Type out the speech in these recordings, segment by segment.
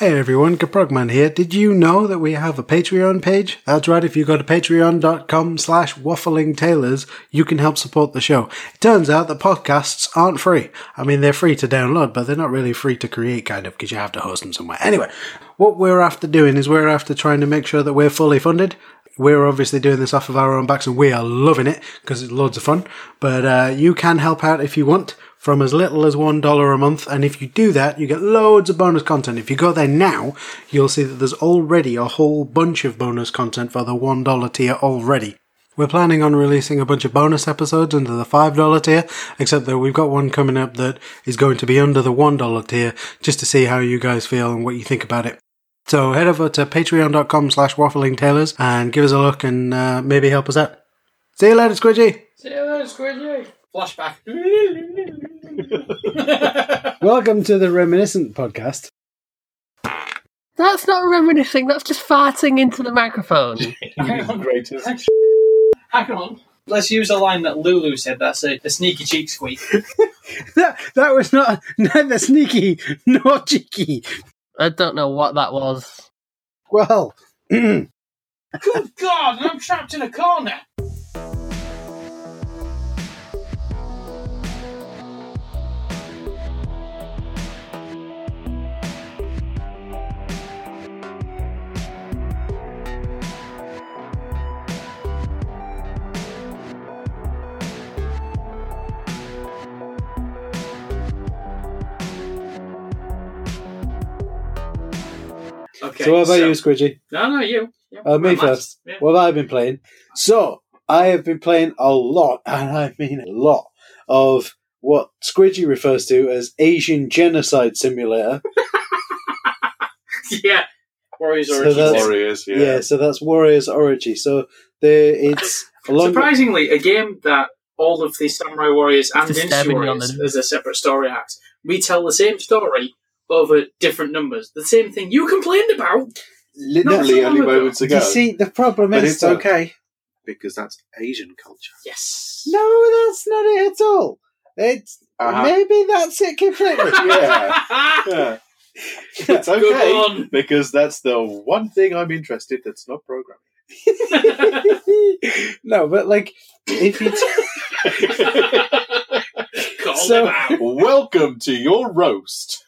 Hey everyone, Kaprogman here. Did you know that we have a Patreon page? That's right, if you go to patreon.com slash wafflingtailors, you can help support the show. It turns out that podcasts aren't free. I mean, they're free to download, but they're not really free to create, kind of, because you have to host them somewhere. Anyway, what we're after doing is we're after trying to make sure that we're fully funded. We're obviously doing this off of our own backs and we are loving it because it's loads of fun. But uh, you can help out if you want from as little as $1 a month. And if you do that, you get loads of bonus content. If you go there now, you'll see that there's already a whole bunch of bonus content for the $1 tier already. We're planning on releasing a bunch of bonus episodes under the $5 tier, except that we've got one coming up that is going to be under the $1 tier, just to see how you guys feel and what you think about it. So head over to patreon.com slash wafflingtailors and give us a look and uh, maybe help us out. See you later, Squidgy! See you later, Squidgy. Flashback. Welcome to the Reminiscent podcast. That's not reminiscing, that's just farting into the microphone. Hang on. Greatest. Hang on. Let's use a line that Lulu said. That's a, a sneaky cheek squeak. That, that was not neither sneaky nor cheeky. I don't know what that was. Well, Good God, and I'm trapped in a corner. Okay. so what about you, Squidgy? No, no, you. Yeah, Uh, me first. Yeah. What have I been playing? So, I have been playing a lot, and I mean a lot, of what Squidgy refers to as Asian Genocide Simulator. yeah. Warriors So Origins. that's- Warriors, yeah. Yeah. so that's Warriors Orochi. So, there it's a long. Surprisingly, a game that all of the Samurai Warriors and Just Dynasty stabbing me on Warriors the- as a separate story arcs, we tell the same story over different numbers. The same thing you complained about. Literally so only ago. moments ago. You see, the problem but is. it's that- okay because that's Asian culture. Yes. No, that's not it at all. It's Uh-huh. maybe that's it completely. Yeah. yeah. It's okay one. because that's the one thing I'm interested that's not programming. no, but like if you Call So- them out. Welcome to your roast.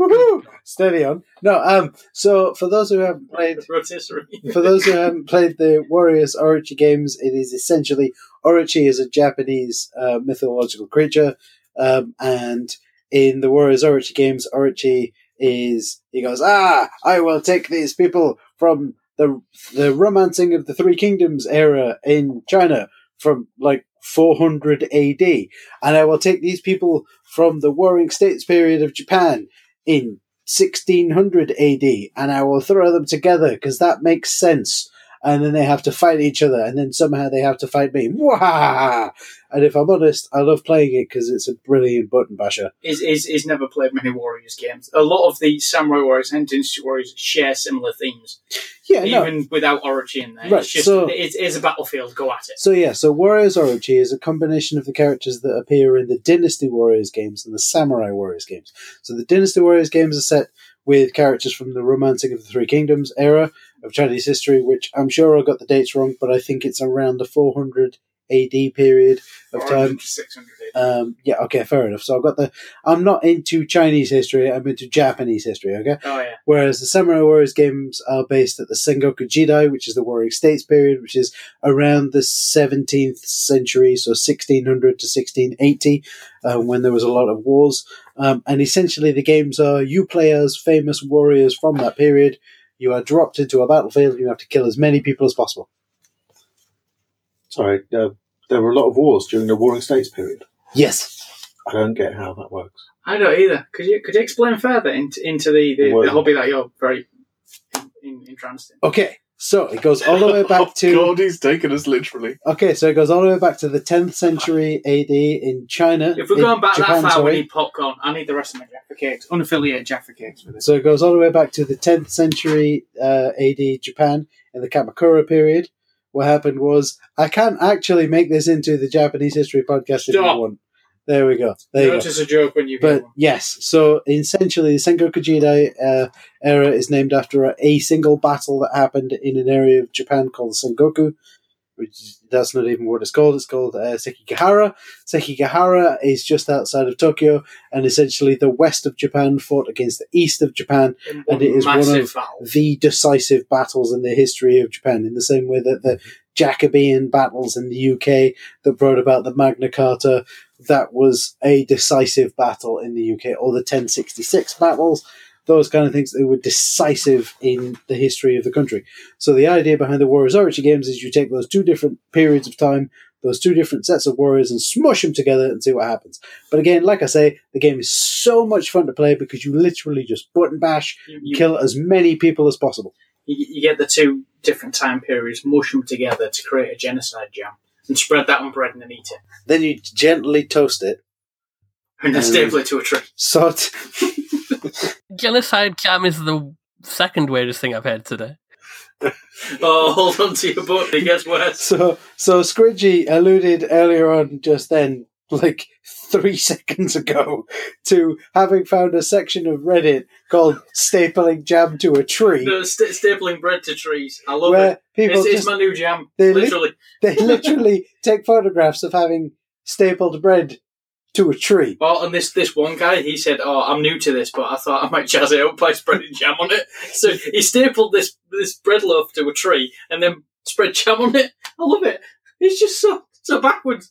Woohoo! steady on. No, um. So for those who haven't played, Rotisserie. for those who haven't played the Warriors Orochi games, it is essentially Orochi is a Japanese uh, mythological creature, um, and in the Warriors Orochi games, Orochi is he goes, ah, I will take these people from the the romancing of the Three Kingdoms era in China from like 400 AD, and I will take these people from the Warring States period of Japan in 1600 AD, and I will throw them together because that makes sense. And then they have to fight each other, and then somehow they have to fight me. Mwah! And if I'm honest, I love playing it because it's a brilliant button basher. Is, is, is never played many Warriors games. A lot of the Samurai Warriors and Dynasty Warriors share similar themes, Yeah, no. even without Orochi in there. Right, it's just so- it is a battlefield. Go at it. So yeah, so Warriors Orochi is a combination of the characters that appear in the Dynasty Warriors games and the Samurai Warriors games. So the Dynasty Warriors games are set with characters from the Romancing of the Three Kingdoms era of Chinese history, which I'm sure I got the dates wrong, but I think it's around the 400 AD period of time. 600 AD. Um, yeah, okay, fair enough. So I've got the. I'm not into Chinese history. I'm into Japanese history. Okay. oh yeah. Whereas the Samurai Warriors games are based at the Sengoku Jidai, which is the Warring States period, which is around the 17th century, so 1600 to 1680, um, when there was a lot of wars. Um, and essentially, the games are you play as famous warriors from that period. You are dropped into a battlefield. and You have to kill as many people as possible. Sorry, uh, there were a lot of wars during the Warring States period. Yes. I don't get how that works. I don't either. Could you could you explain further into, into the, the, Well- the hobby that you're very in, entranced in? Okay. So it goes all the way back oh, to. God, he's taken us literally. Okay, so it goes all the way back to the 10th century AD in China. If we're going back Japan, that far, sorry. we need popcorn. I need the rest of my Jaffa cakes, unaffiliated Jaffa cakes for this. So it goes all the way back to the 10th century uh, AD Japan in the Kamakura period. What happened was, I can't actually make this into the Japanese history podcast if you want. There we go. There you go. Notice a joke when you But yes, so essentially, the Sengoku Jidai uh, era is named after a, a single battle that happened in an area of Japan called Sengoku, which that's not even what it's called. It's called uh, Sekigahara. Sekigahara is just outside of Tokyo, and essentially the west of Japan fought against the east of Japan. In and it is one of battle. The decisive battles in the history of Japan, in the same way that the Jacobean battles in the UK that brought about the Magna Carta, that was a decisive battle in the UK, or the 1066 battles, those kind of things, they were decisive in the history of the country. So the idea behind the Warriors Orochi games is you take those two different periods of time, those two different sets of warriors, and smush them together and see what happens. But again, like I say, the game is so much fun to play because you literally just button bash, You, you, kill as many people as possible. you, you get the two different time periods, mush them together to create a genocide jam, and spread that on bread and then eat it. Then you gently toast it, And then staple it to a tree. sort Genocide jam is the second weirdest thing I've heard today. Oh, hold on to your butt. It gets worse. So, so Squidgy alluded earlier on, just then, like three seconds ago, to having found a section of Reddit called "Stapling Jam to a Tree," No, st- stapling bread to trees. I love where it. people It's, it's my new jam. they li- Literally. they literally take photographs of having stapled bread to a tree. Well, and this this one guy, he said, "Oh, I'm new to this, but I thought I might jazz it up by spreading jam on it." So he stapled this this bread loaf to a tree and then spread jam on it. I love it. It's just so so backwards.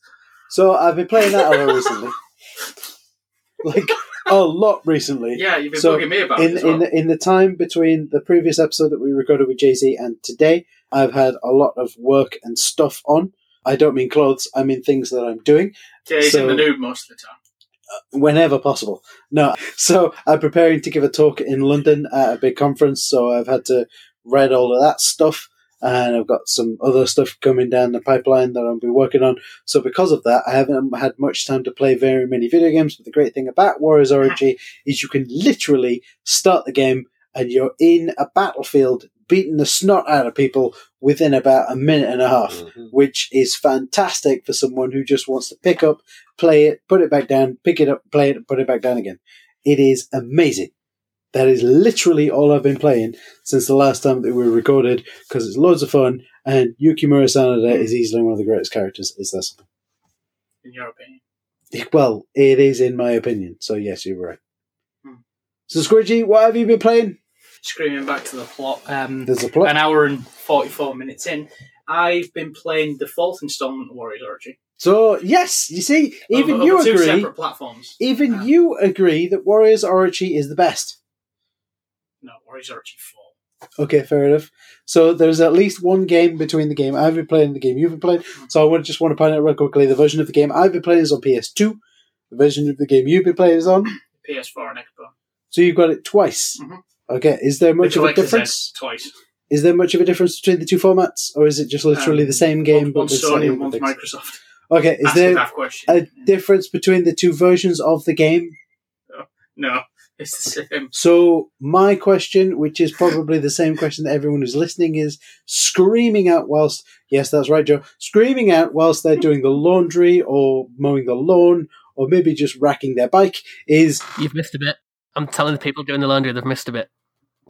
So I've been playing that a lot recently, like a lot recently. Yeah, you've been So, bugging me about in it well. in the, in the time between the previous episode that we recorded with Jay Z and today, I've had a lot of work and stuff on. I don't mean clothes; I mean things that I'm doing he's so- in the nude most of the time. Uh, whenever possible. No, so I'm preparing to give a talk in London at a big conference, so I've had to read all of that stuff. And I've got some other stuff coming down the pipeline that I'll be working on. So because of that, I haven't had much time to play very many video games. But the great thing about Warriors Orochi is you can literally start the game and you're in a battlefield beating the snot out of people within about a minute and a half, Mhm. which is fantastic for someone who just wants to pick up, play it, put it back down, pick it up, play it, put it back down again. It is amazing. That is literally all I've been playing since the last time that we recorded because it's loads of fun and Yukimura Sanada is easily one of the greatest characters. Is that something? In your opinion, Well, it is in my opinion. So yes, you're right. Hmm. So Squidgy, what have you been playing? screaming back to the plot. Um, There's a plot. an hour and forty four minutes in, I've been playing the fourth installment of Warriors Orochi. So yes, you see, even over, you over two agree. separate platforms. Even Um, you agree that Warriors Orochi is the best. Warriors Orochi four. Okay, fair enough. So there's at least one game between the game I've been playing and the game you've been playing. So I would just want to point out real quickly the version of the game I've been playing is on PS2. The version of the game you've been playing is on. PS4 and Xbox. So you've got it twice. Mhm. Okay, is there much The of a difference? Twice. Is there much of a difference between the two formats, or is it just literally Um, the same game One, but one's Sony and one's? Microsoft. Okay, is Ask there a difference between the two versions of the game? no, it's the same. So my question, which is probably the same question that everyone who's listening is screaming out whilst yes, that's right, Joe, screaming out whilst they're doing the laundry or mowing the lawn or maybe just racking their bike is You've missed a bit. I'm telling the people doing the laundry they've missed a bit.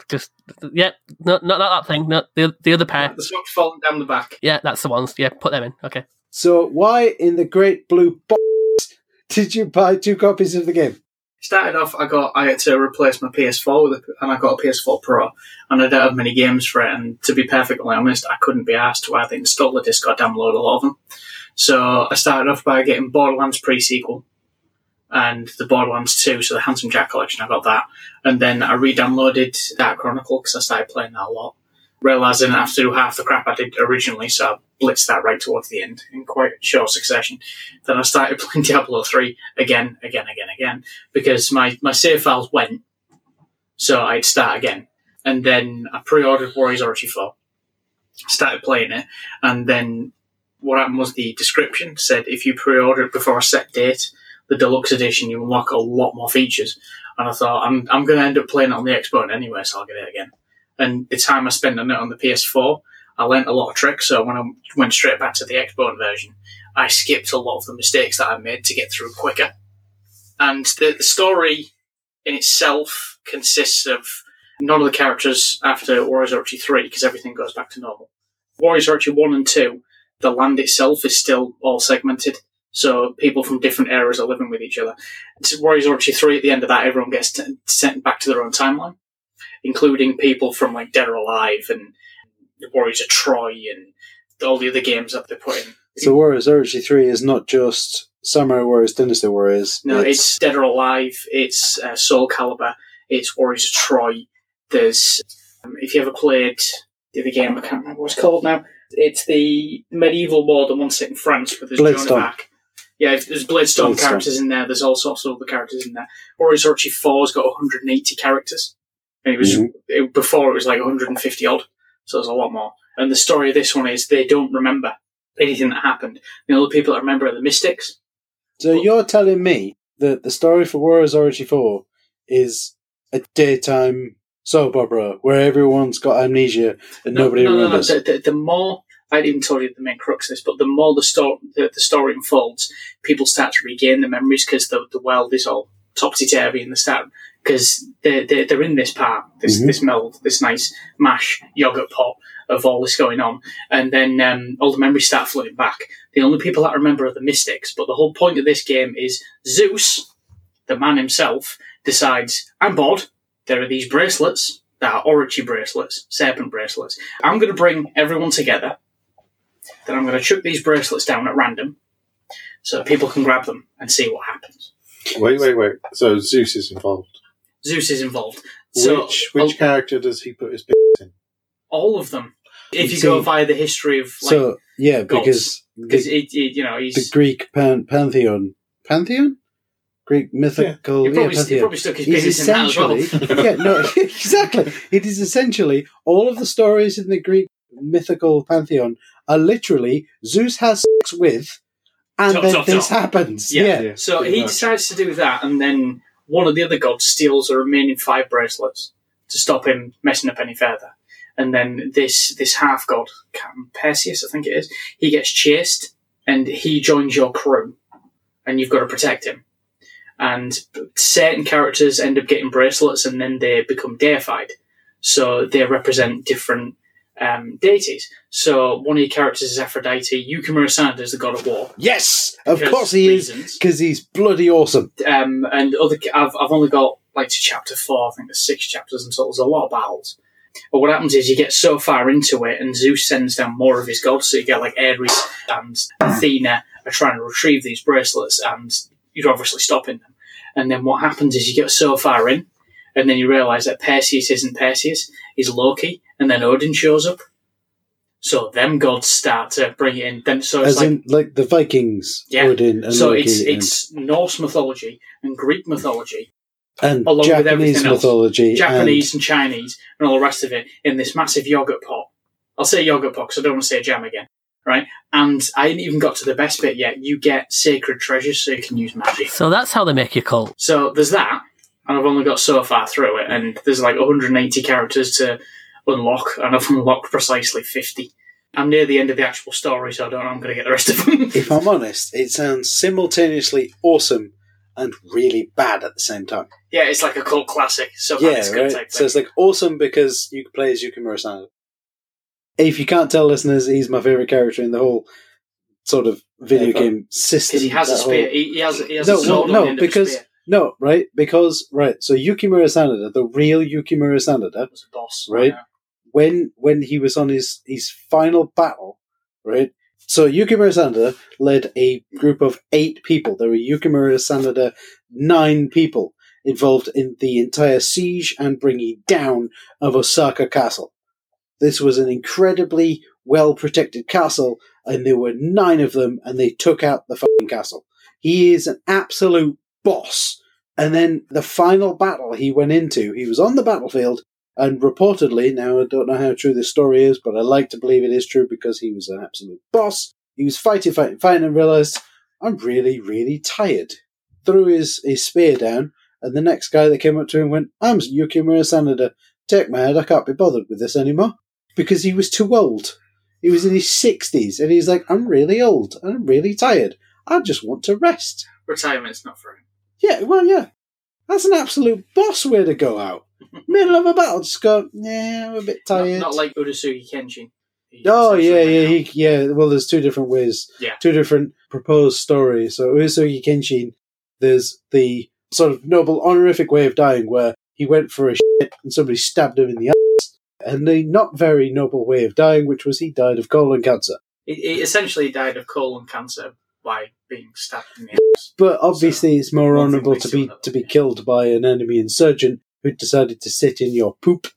Just yeah, no, not not that thing. Not the the other pair. The smoke's falling down the back. Yeah, that's the ones. Yeah, put them in. Okay. so why in the great blue box did you buy two copies of the game? Started off, I got I had to replace my PS4 with a, and I got a PS4 Pro, and I don't have many games for it. And to be perfectly honest, I couldn't be asked to either install the disc or download a lot of them. So I started off by getting Borderlands pre-sequel and the Borderlands 2, so the Handsome Jack collection. I got that, and then I re-downloaded Dark Chronicle because I started playing that a lot. Realising I didn't have to do half the crap I did originally, so I blitzed that right towards the end in quite short succession. Then I started playing Diablo 3 again, again, again, again because my, my save files went, so I'd start again. And then I pre-ordered Warriors Orochi 4, started playing it, and then what happened was the description said if you pre-order it before a set date, the deluxe edition, you unlock a lot more features. And I thought, I'm, I'm going to end up playing it on the Xbox anyway, so I'll get it again. And the time I spent on it on the PS4, I learnt a lot of tricks, so when I went straight back to the Xbox version, I skipped a lot of the mistakes that I made to get through quicker And the, the story in itself consists of none of the characters after Warriors Orochi 3 because everything goes back to normal. Warriors Orochi 1 and 2, the land itself is still all segmented. So people from different eras are living with each other. Warriors Orochi 3, at the end of that, everyone gets t- sent back to their own timeline, including people from like Dead or Alive and the Warriors of Troy and all the other games that they put in. So Warriors Orochi 3 is not just Samurai Warriors, Dynasty Warriors. No, it's, Dead or Alive, it's uh, Soul Calibur, it's Warriors of Troy. There's, um, if you ever played the other game, I can't remember what it's called now. It's the medieval war, the one set in France with there's Joan of Arc. Yeah, there's Bladestorm Bladestorm. characters in there. There's all sorts of other characters in there. Warriors Orochi 4's got 180 characters. And it was Mhm. it, before it was like 150 odd, so there's a lot more. And the story of this one is they don't remember anything that happened. The only people that remember are the Mystics. So you're telling me that the story for War Warriors Orochi 4 is a daytime soap opera where everyone's got amnesia and nobody no, no, no. remembers? The, the, the more I didn't even told you the main crux of this, but the more the story the, the story unfolds, people start to regain the memories because the the world is all topsy turvy and the start because they're, they're they're in this part, this Mhm. this meld, this nice mash yogurt pot of all this going on, and then um, all the memories start flooding back. The only people that remember are the mystics, but the whole point of this game is Zeus, the man himself, decides I'm bored. There are these bracelets that are Orochi bracelets, serpent bracelets. I'm going to bring everyone together. Then I'm going to chuck these bracelets down at random so people can grab them and see what happens. Wait, wait, wait. So Zeus is involved. Zeus is involved. So which which all, character does he put his b- in? all of them. If you See- go via the history of like, so, yeah, gods. because because the, it, it, you know, the Greek pan- pantheon. Pantheon? Greek mythical. he yeah, probably, he pantheon. probably stuck his He's penis in that as well. yeah, no, exactly. It is essentially all of the stories in the Greek mythical pantheon are literally Zeus has sex with, and Dot, then dot, this dot. happens. Yeah. Yeah. Yeah, So he much. decides to do that, and then one of the other gods steals the remaining five bracelets to stop him messing up any further. And then this this half god, Perseus, I think it is, he gets chased, and he joins your crew, and you've got to protect him. And certain characters end up getting bracelets, and then they become deified. So they represent different um, deities. So one of your characters is Aphrodite. Yukimura Sanada is the god of war. Yes, of course he is, because he's bloody awesome. um, and other I've, I've only got like to chapter four. I think there's six chapters, and so there's a lot of battles. But what happens is you get so far into it, and Zeus sends down more of his gods. So you get like Ares and Athena are trying to retrieve these bracelets, and you're obviously stopping them. And then what happens is you get so far in, and then you realise that Perseus isn't Perseus, he's Loki, and then Odin shows up. So them gods start to bring it in. Then so it's As like in, like the Vikings, Yeah. Odin and so Loki, it's and- it's Norse mythology and Greek mythology and, along with Japanese everything else. mythology, Japanese and, Chinese and all the rest of it in this massive yogurt pot. I'll say yogurt pot because I don't want to say jam again, right? And I ain't even got to the best bit yet. You get sacred treasures so you can use magic. So that's how they make your cult. So there's that, and I've only got so far through it, and there's like 180 characters to unlock, and I've unlocked precisely 50. I'm near the end of the actual story, so I don't know I'm going to get the rest of them. If I'm honest, it sounds simultaneously awesome and really bad at the same time. yeah, it's like a cult classic. So Yeah, right. So it's like awesome because you can play as Yukimura Sanada. If you can't tell, listeners, he's my favorite character in the whole sort of video Yeah, game system. Because he has a spear. whole- He, he has, he has No, a sword no, end because- of a spear. No, right? Because right, so Yukimura Sanada, the real Yukimura Sanada, was a boss. Right. when when he was on his his final battle, right? So Yukimura Sanada led a group of eight people. There were Yukimura Sanada nine people involved in the entire siege and bringing down of Osaka Castle. This was an incredibly well protected castle, and there were nine of them, and they took out the fucking castle. He is an absolute boss. And then the final battle he went into, he was on the battlefield, and reportedly, now I don't know how true this story is, but I like to believe it is true because he was an absolute boss. He was fighting, fighting, fighting, and realized, I'm really, really tired. Threw his, his spear down, and the next guy that came up to him went, I'm Yukimura Sanada. Take my head, I can't be bothered with this anymore. Because he was too old. He was in his 60s, and he's like, I'm really old, and I'm really tired. I just want to rest. Retirement's not for him. Yeah, well, yeah. That's an absolute boss way to go out. Middle of a battle, just go, yeah, I'm a bit Not, tired. not like Uesugi Kenshin. He Oh yeah, yeah, he, yeah. Well, there's two different ways. Yeah. Two different proposed stories. So Uesugi Kenshin, there's the sort of noble honorific way of dying where he went for a shit and somebody stabbed him in the ass, and the not very noble way of dying, which was he died of colon cancer. He, he essentially died of colon cancer by being stabbed in the ass. But obviously, it's more honourable to be to be killed by an enemy insurgent who decided to sit in your poop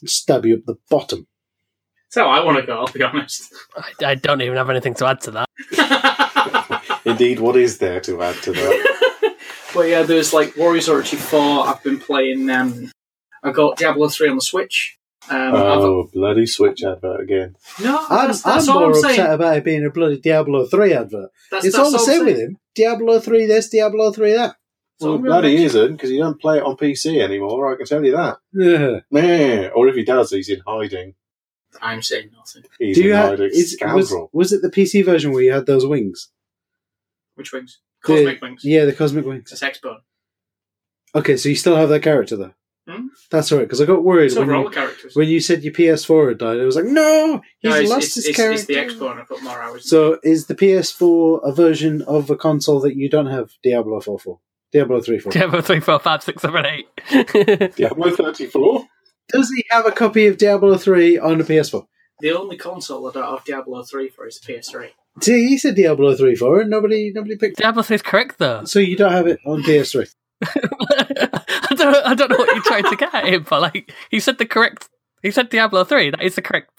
and stab you up the bottom. So I want to go, I'll be honest. I, I don't even have anything to add to that. Indeed, what is there to add to that? But yeah, there's like Warriors Orochi 4. I've been playing. Um, I got Diablo 3 on the Switch. Um, oh, bloody Switch advert again. I've, no, I'm, that's, that's I'm all more I'm upset saying. about it being a bloody Diablo 3 advert. That's, it's that's all the same with him. Diablo 3 this, Diablo 3 that. So Well, bloody mention- isn't, because he don't play it on PC anymore, I can tell you that. Yeah. Meh. Or if he does, he's in hiding. I'm saying nothing. He's Do you in have, hiding. is, was, Scoundrel. was it the PC version where you had those wings? Which wings? The- Cosmic wings. Yeah, the cosmic wings. It's X-Bone. Okay, so you still have that character though. Hmm? That's all right because I got worried It's when overall you, characters. when you said your PS4 had died. I was like, no, he's no, it's, lost it's, his it's, character. it's the X-Bone. I put more hours. So is the PS4 a version of a console that you don't have Diablo 4 for? Diablo 3 for? Diablo 3, 4, 5, 6, 7, 8. Diablo 34? Does he have a copy of Diablo 3 on the PS4? the only console I don't have Diablo 3 for is PS3. See, he said Diablo 3 for and nobody nobody picked. Diablo 3 is correct, though. So you don't have it on PS3. I, don't, I don't know what you're trying to get at him, but like, he said the correct. He said Diablo 3. That is the correct.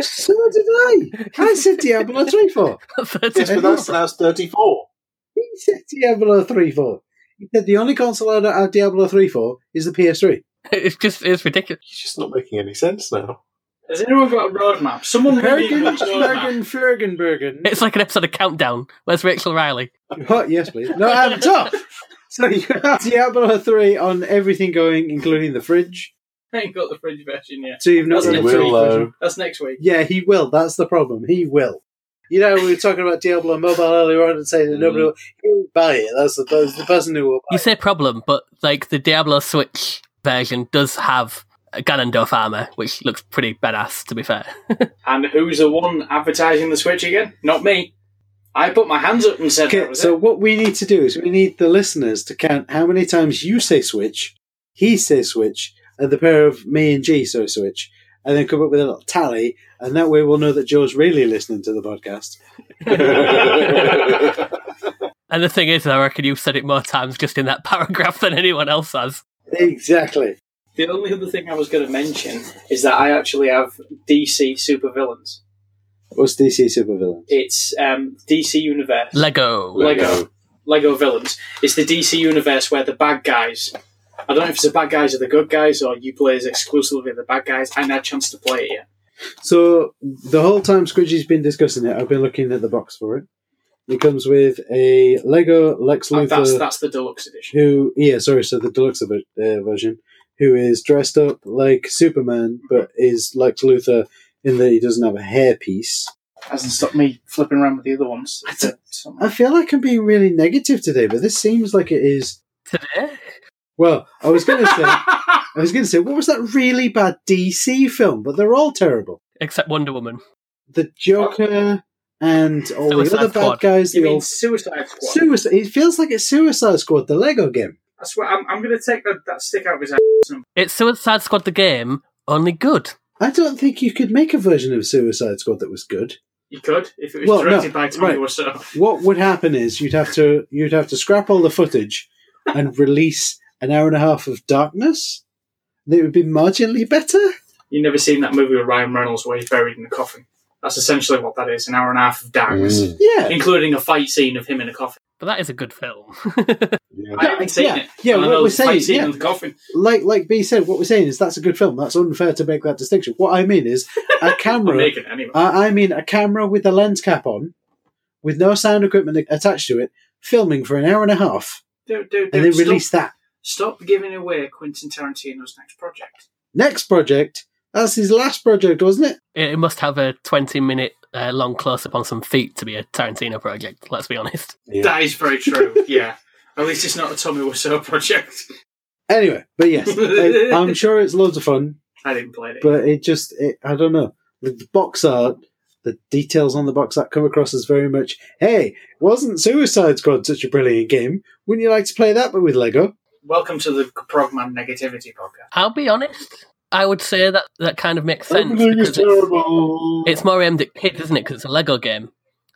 so did I. I said Diablo three four. Yes, but that's, that's 34. He said Diablo three four. He said the only console I don't have Diablo 3 for is the PS3. It's just, it's ridiculous. It's just not making any sense now. Has anyone got a roadmap? Someone really Bergen, got a roadmap. Bergen, Flurgen, Bergen. It's like an episode of Countdown. Where's Rachel Riley? What? Yes, please. No, I'm top. So you have Diablo 3 on everything going, including the fridge. I ain't got the fridge version yet. So you've not That's got next the week. fridge version. That's next week. Yeah, he will. That's the problem. He will. You know, we were talking about Diablo Mobile earlier on and saying that nobody mm. will he'll buy it. That's the, that's the person who will buy You say problem, but like the Diablo Switch version does have a Ganondorf armor, which looks pretty badass, to be fair. And who's the one advertising the Switch again? Not me. I put my hands up and said that Okay, was so it. what we need to do is we need the listeners to count how many times you say Switch, he says Switch, and the pair of me and G say Switch, and then come up with a little tally, and that way we'll know that Joe's really listening to the podcast. And the thing is, I reckon you've said it more times just in that paragraph than anyone else has. Exactly. The only other thing I was going to mention is that I actually have DC supervillains. What's DC Supervillain? It's um, DC Universe. Lego. Lego. Lego villains. It's the DC universe where the bad guys. I don't know if it's the bad guys or the good guys, or you play as exclusively the bad guys. I haven't had a chance to play it yet. So the whole time Squidgy's been discussing it, I've been looking at the box for it. It comes with a Lego Lex that's Luthor, that's the deluxe edition. who yeah, sorry, so the deluxe of it, uh, version, who is dressed up like Superman, but is Lex Luthor in that he doesn't have a hairpiece. Hasn't stopped me flipping around with the other ones. I uh, I feel like I'm being really negative today, but this seems like it is. Today? Well, I was going to say, I was going to say, what was that really bad DC film? But they're all terrible. Except Wonder Woman. The Joker and all the Suicide other bad guys. you The mean old Suicide Squad? Suicide. It feels like it's Suicide Squad, the Lego game. I swear, I'm, I'm going to take that, that stick out of his ass. It's Suicide Squad the game, only good. I don't think you could make a version of Suicide Squad that was good. You could if it was Well, no, directed by Tommy right. Wiseau. What would happen is you'd have to you'd have to scrap all the footage and release an hour and a half of darkness. It would be marginally better. You've never seen that movie with Ryan Reynolds where he's buried in a coffin. That's essentially what that is—an hour and a half of darkness, Mm. Yeah, including a fight scene of him in a coffin. But that is a good film. Yeah. I haven't seen yeah, it. yeah, what we're saying, scene yeah. in the coffin. like like B said, what we're saying is that's a good film. That's unfair to make that distinction. What I mean is a I'm camera. anyway. I I mean a camera with a lens cap on, with no sound equipment attached to it, filming for an hour and a half, dude, dude, and dude, then release that. stop, stop giving away Quentin Tarantino's next project. Next project. That's his last project, wasn't it? it it must have a 20 minute uh, long close up on some feet to be a Tarantino project, let's be honest. Yeah. That is very true. yeah, At least it's not a Tommy Wiseau project. Anyway, but yes, I, I'm sure it's loads of fun. I didn't play it. but it just it, I don't know. The box art, the details on the box art come across as very much, hey, wasn't Suicide Squad such a brilliant game? Wouldn't you like to play that but with Lego? Welcome to the Progman Negativity Podcast. I'll be honest. I would say that that kind of makes sense Everything is because it's, it's more aimed at kids, isn't it? Because it's a Lego game.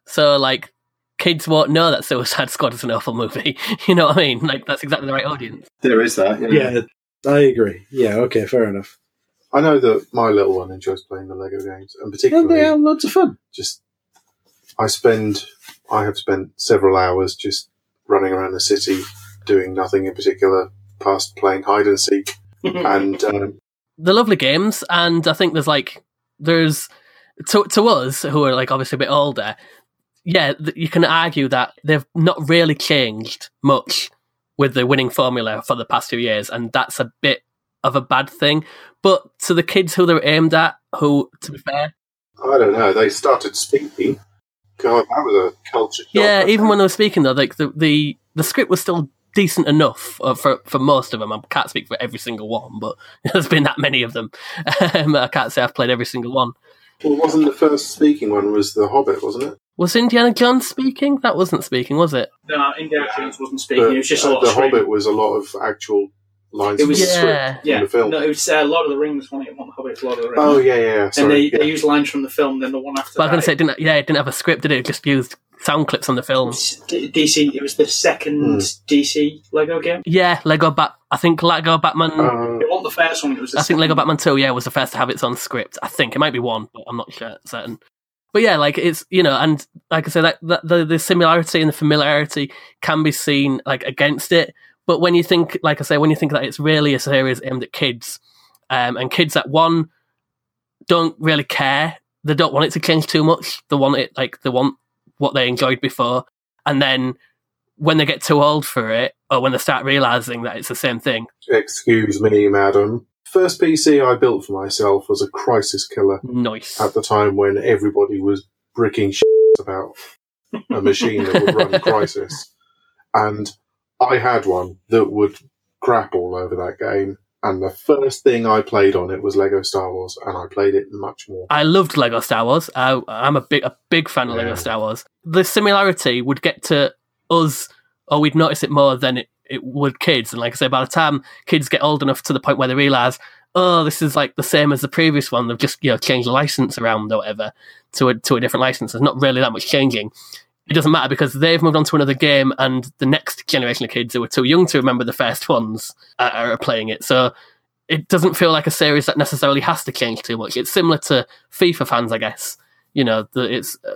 So like, kids won't know that Suicide Squad is an awful movie. you know what I mean? Like that's exactly the right audience. There is that. Yeah. yeah, I agree. Yeah, okay, fair enough. I know that my little one enjoys playing the Lego games, and And particularly they are loads of fun. just I spend I have spent several hours just running around the city doing nothing in particular past playing hide and seek and um, They're lovely games, and I think there's like there's to to us who are like obviously a bit older. Yeah, th- you can argue that they've not really changed much with the winning formula for the past few years, and that's a bit of a bad thing. But to the kids who they're aimed at, who, to be fair, I don't know they started speaking. God, that was a culture yeah, even when they were speaking though, like the the, the script was still decent enough uh, for for most of them. I can't speak for every single one, but there's been that many of them. Um, I can't say I've played every single one. well, it wasn't the first speaking one was the Hobbit, wasn't it? Was Indiana Jones speaking? That wasn't speaking, was it? no, Indiana Jones wasn't speaking. The, it was just a uh, lot the screaming. Hobbit was a lot of actual lines It from was- the Yeah. script Yeah, the film. no, it was uh, Lord of the Rings. One, one Hobbit, Lord of the Rings. oh yeah, yeah. yeah. and they, yeah. they used lines from the film. Then the one after But I was going to say, it didn't, yeah, it didn't have a script, did it? It just used sound clips on the film. DC. It was the second Hmm. DC Lego game. Yeah, Lego Bat. I think Lego Batman. Uh, It wasn't the first one. It was. The I think Lego second. Batman 2, yeah, was the first to have its own script. I think it might be one, but I'm not sure certain. But yeah, like it's you know, and like I said, that, that the the similarity and the familiarity can be seen like against it. But when you think, like I say, when you think that it's really a series aimed at kids, um, and kids that one don't really care, they don't want it to change too much. They want it like they want what they enjoyed before, and then when they get too old for it, or when they start realizing that it's the same thing, excuse me, madam. First PC I built for myself was a Crysis Killer. nice. at the time when everybody was bricking shit about a machine that would run Crysis. And I had one that would crap all over that game. And the first thing I played on it was Lego Star Wars, and I played it much more. I loved Lego Star Wars. I, I'm a big a big fan of Lego Star Wars. The similarity would get to us, or we'd notice it more than it, it would kids. And like I say, by the time kids get old enough to the point where they realise, oh, this is like the same as the previous one. They've just you know changed the license around or whatever to a to a different license. There's not really that much changing. It doesn't matter because they've moved on to another game, and the next generation of kids who are too young to remember the first ones are, are playing it. So it doesn't feel like a series that necessarily has to change too much. It's similar to FIFA fans, I guess. You know, the, it's uh,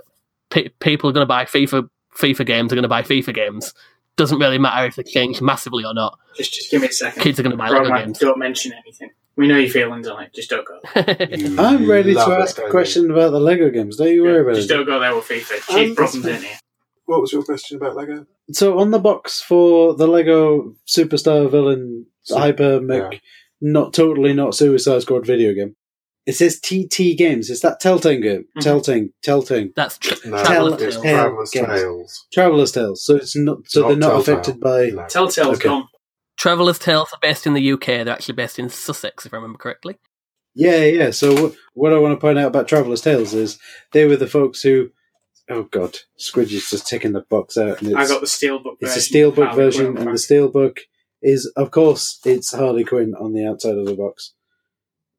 pe- people are going to buy FIFA FIFA games are going to buy FIFA games. Doesn't really matter if they change massively or not. Just, just give me a second. Kids are going to buy Lego games. don't mention anything. We know your feelings on it. Just don't go. You I'm ready to love it, ask a question about the Lego games. Don't you worry about Just it. don't go there with FIFA. Um, problems in here. What was your question about Lego? So on the box for the Lego Superstar Villain So- Hyper Mech, yeah. not totally not Suicide Squad video game. It says TT Games. Is that Telltale game? Mhm. Telltale, Telltale, That's tr- No, Traveler's it's Tales. Tale. Traveller's Games. Tales. Traveler's Tales. So it's not. So Not they're not Telltale. affected by. No. Telltale's Okay. gone. Traveller's Tales are based in the UK. They're actually based in Sussex, if I remember correctly. Yeah, yeah. So what, what I want to point out about Traveler's Tales is they were the folks who. Oh God, Squidgy's just taking the box out, and it's, I got the steelbook. Version. It's a version. steelbook Harley version, Quinn and the steelbook is, of course, it's Harley Quinn on the outside of the box.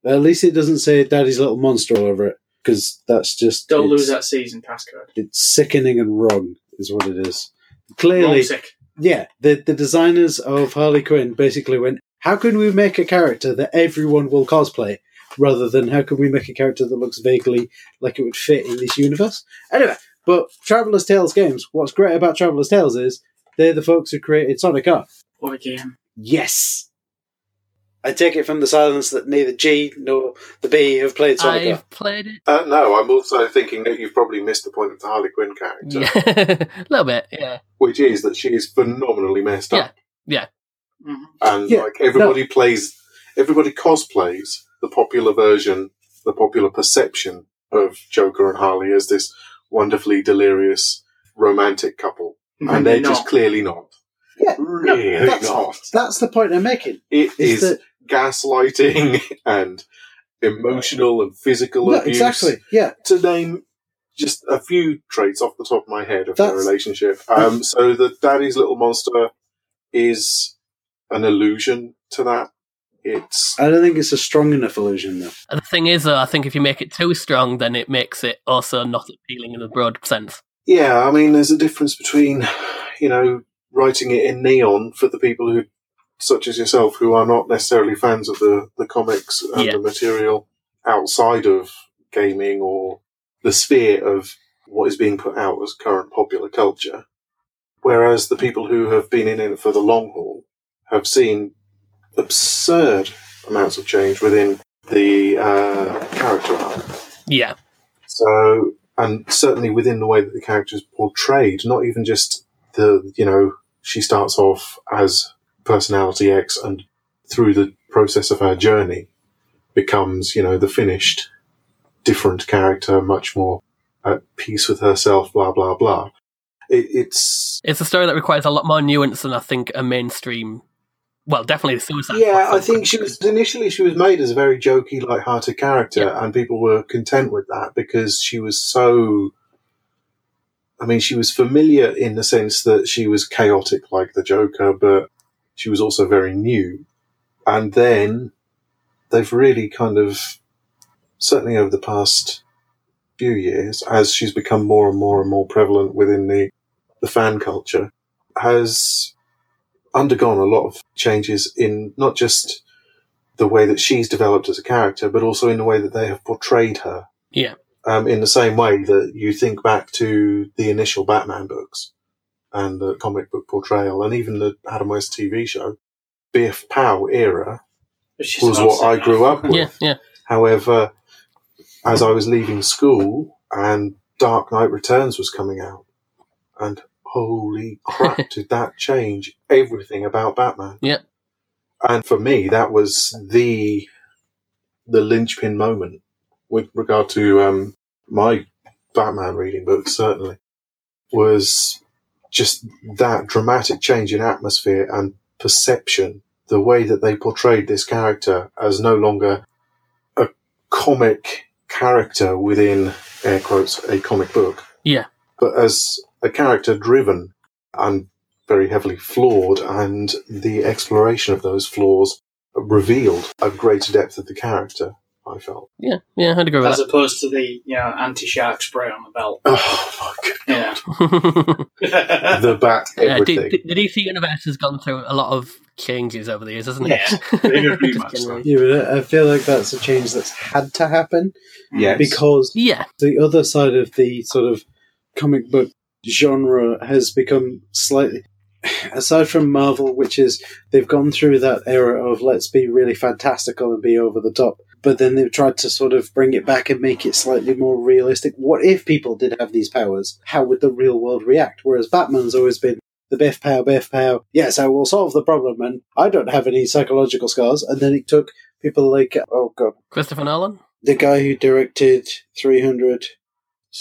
At least it doesn't say Daddy's Little Monster all over it, because that's just Don't lose that season passcode. It's sickening and wrong, is what it is. Clearly, yeah, the the designers of Harley Quinn basically went, how can we make a character that everyone will cosplay, rather than how can we make a character that looks vaguely like it would fit in this universe? Anyway, but Traveler's Tales games, what's great about Traveler's Tales is they're the folks who created Sonic R. What a game. Yes. I take it from the silence that neither G nor the B have played Sonic R. I've played it. Uh, no, I'm also thinking that you've probably missed the point of the Harley Quinn character, Yeah, a little bit. Yeah, which is that she is phenomenally messed up. Mhm. and Yeah, like everybody plays, everybody cosplays the popular version, the popular perception of Joker and Harley as this wonderfully delirious romantic couple, and they're No. just clearly not. Yeah, really that's- not. That's the point I'm making. It Is is that gaslighting and emotional and physical no, abuse. exactly? Yeah, To name just a few traits off the top of my head of their That's- relationship. Um, so the daddy's little monster is an allusion to that. It's I don't think it's a strong enough illusion though. And the thing is, though, I think if you make it too strong, then it makes it also not appealing in a broad sense. yeah. I mean, there's a difference between you know writing it in neon for the people who, such as yourself, who are not necessarily fans of the the comics and Yeah. the material outside of gaming or the sphere of what is being put out as current popular culture. Whereas the people who have been in it for the long haul have seen absurd amounts of change within the uh, character arc. Yeah, So, and certainly within the way that the character is portrayed, not even just the, you know, she starts off as personality X and through the process of her journey becomes, you know, the finished, different character, much more at peace with herself, blah, blah, blah. It, it's, it's a story that requires a lot more nuance than I think a mainstream. Well, definitely the Suicide. yeah, I think she was, initially she was made as a very jokey, light-hearted character and people were content with that because she was so, I mean, she was familiar in the sense that she was chaotic like the Joker, but she was also very new. And then they've really kind of, certainly over the past few years, as she's become more and more and more prevalent within the, the fan culture, has undergone a lot of changes in not just the way that she's developed as a character, but also in the way that they have portrayed her Yeah, um, in the same way that you think back to the initial Batman books and the comic book portrayal, and even the Adam West TV show, Biff Pow era was about what I grew up with. yeah, yeah. However, as I was leaving school and Dark Knight Returns was coming out, and holy crap, did that change everything about Batman? Yep. And for me, that was the the linchpin moment with regard to um, my Batman reading book. Certainly, was just that dramatic change in atmosphere and perception. The way that they portrayed this character as no longer a comic character within air quotes a comic book, Yeah. but as a character driven and very heavily flawed, and the exploration of those flaws revealed a greater depth of the character. I felt. Yeah, yeah, I'd agree with As opposed to the you know anti-shark spray on the belt. Oh my Yeah. that. yeah. god, the bat Yeah, everything. D- D- the DC universe has gone through a lot of changes over the years, hasn't Yeah, it? very Just much so. Yeah, but I feel like that's a change that's had to happen Yes. because Yeah, the other side of the sort of comic book genre has become slightly aside from Marvel, which is they've gone through that era of let's be really fantastical and be over the top, but then they've tried to sort of bring it back and make it slightly more realistic. What if people did have these powers? How would the real world react? Whereas Batman's always been the biff pow, biff pow. Yes, I will solve the problem, and I don't have any psychological scars. And then it took people like oh god, Christopher Nolan. the guy who directed 300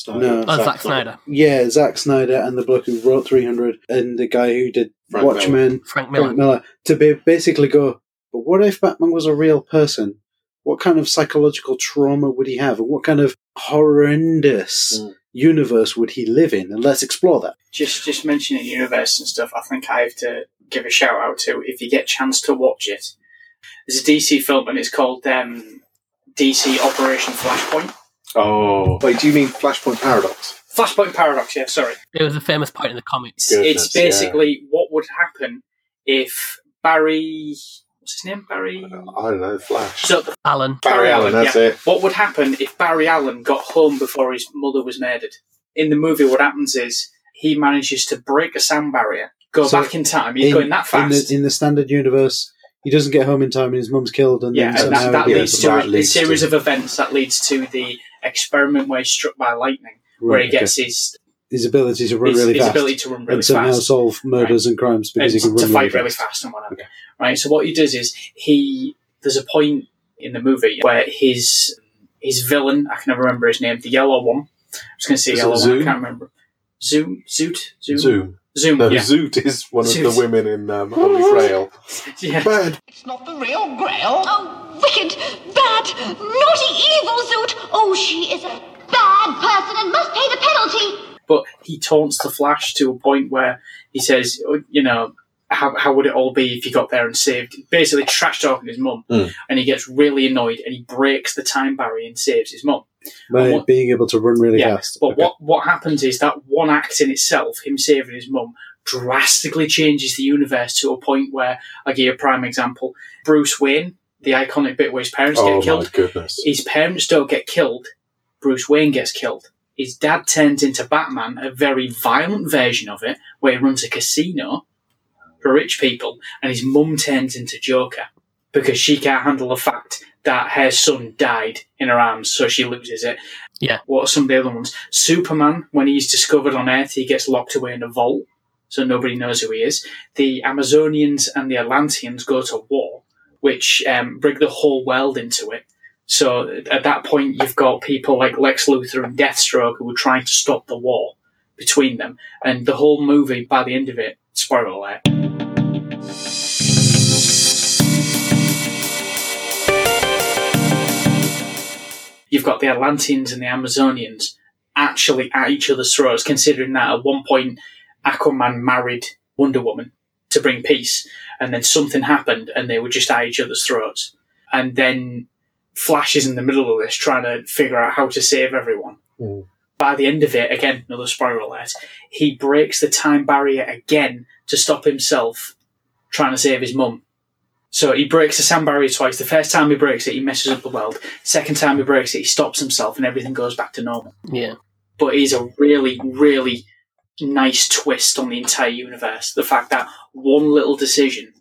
Snyder. No. Oh, Zack Snyder. yeah, Zack Snyder and the bloke who wrote 300 and the guy who did Frank Watchmen, Frank Miller. Frank Miller, to be basically go, but what if Batman was a real person? What kind of psychological trauma would he have? And what kind of horrendous Mm. universe would he live in? And let's explore that. just just mentioning universe and stuff. I think I have to give a shout out to if you get a chance to watch it. There's a DC film and it's called um, DC Operation Flashpoint. Oh. Wait, do you mean Flashpoint Paradox? Flashpoint Paradox, yeah, sorry. It was a famous point in the comics. It's, Goodness, it's basically what would happen if Barry, what's his name? Barry. I don't know, Flash. So Alan. Barry Allen, that's yeah. it. what would happen if Barry Allen got home before his mother was murdered? In the movie, what happens is he manages to break a sound barrier, go So back in time. He's going that In fast. the, in the standard universe, he doesn't get home in time and his mum's killed. And yeah, then and that, that leads to that a, leads a series to- of events that leads to the experiment where he's struck by lightning, where he Right, gets his, his ability to run his, really his fast. ability to run really and somehow fast. solve murders and crimes because and he can run to run fight really really fast. fast and whatever. Right. So what he does is he there's a point in the movie where his his villain I can never remember his name the yellow one I was going to say Is it yellow one I can't remember Zoom Zoot Zoom Zoom. Zoom, No, yeah. Zoot is one of the women in um, Holy Grail. yeah. Bad. It's not the real Grail. Oh, wicked, bad, naughty, evil Zoot! Oh, she is a bad person and must pay the penalty! But he taunts the Flash to a point where he says, oh, you know, how, how would it all be if you got there and saved? Basically, trash talking his mum. Mm. And he gets really annoyed and he breaks the time barrier and saves his mum. By what- being able to run really Yeah, fast. But Okay. what, what happens is that one act in itself, him saving his mum, drastically changes the universe to a point where, I'll give you a prime example. Bruce Wayne, the iconic bit where his parents Oh get my killed, goodness. his parents don't get killed. Bruce Wayne gets killed. His dad turns into Batman, a very violent version of it, where he runs a casino for rich people, and his mum turns into Joker because she can't handle the fact that her son died in her arms, so she loses it. Yeah. What are some of the other ones? Superman, when he's discovered on Earth, he gets locked away in a vault, so nobody knows who he is. The Amazonians and the Atlanteans go to war, which um, bring the whole world into it. So at that point, you've got people like Lex Luthor and Deathstroke who are trying to stop the war between them. And the whole movie, by the end of it, spoiler alert, you've got the Atlanteans and the Amazonians actually at each other's throats, considering that at one point Aquaman married Wonder Woman to bring peace, and then something happened and they were just at each other's throats. And then Flash is in the middle of this trying to figure out how to save everyone. Mm. By the end of it, again, another spoiler alert, he breaks the time barrier again to stop himself trying to save his mum. So he breaks the sound barrier twice. The first time he breaks it, he messes up the world. Second time he breaks it, he stops himself and everything goes back to normal. Yeah. But he's a really, really nice twist on the entire universe. The fact that one little decision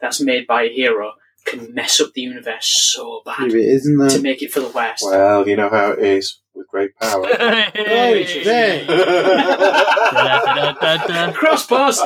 that's made by a hero can mess up the universe so Yeah, bad but isn't that? to make it for the worst. Well, you know how it is with great power. Right there. Da-da-da-da-da. Cross post!